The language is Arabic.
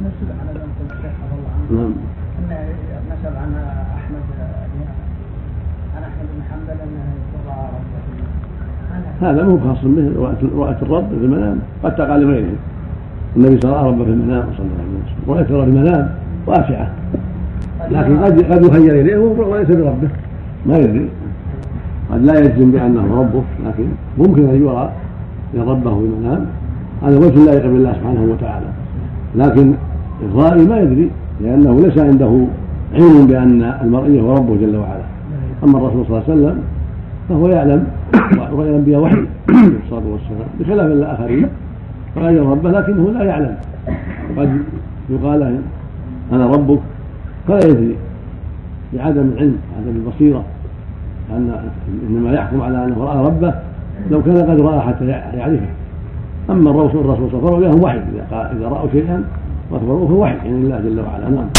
نسأل على ذلك الشيخ رضي الله عنه. نعم. أن نسأل عن أحمد عن أحمد بن حنبل أنه هذا مو خاص به رؤية- الرب في المنام. قد تقع لغيره. النبي صلى الله عليه وسلم ربه في المنام صلى الله عليه وسلم. رؤية الرب في المنام واسعة. لكن قد قد يخير إليه وليس بربه. ما يدري. قد لا يجزم بأنه ربه لكن ممكن أن يرى ان ربه في المنام. هذا وجه لا يقبل الله سبحانه وتعالى. لكن الرائي ما يدري لأنه ليس عنده علم بأن المرئي هو ربه جل وعلا. أما الرسول صلى الله عليه وسلم فهو يعلم رؤيا الانبياء وحي عليه الصلاة والسلام بخلاف الآخرين. فغير ربه لكنه لا يعلم. قد يقال أنا ربك. فلا يدري. بعدم العلم عدم البصيرة. أن إنما يحكم على أنه رأى ربه لو كان قد رأى حتى يعرفه. أما الرسول الرسول صلى الله عليه وسلم فهو وحي. إذا رأوا شيئا وأخبروه فهو وحي من الله جل وعلا. نعم.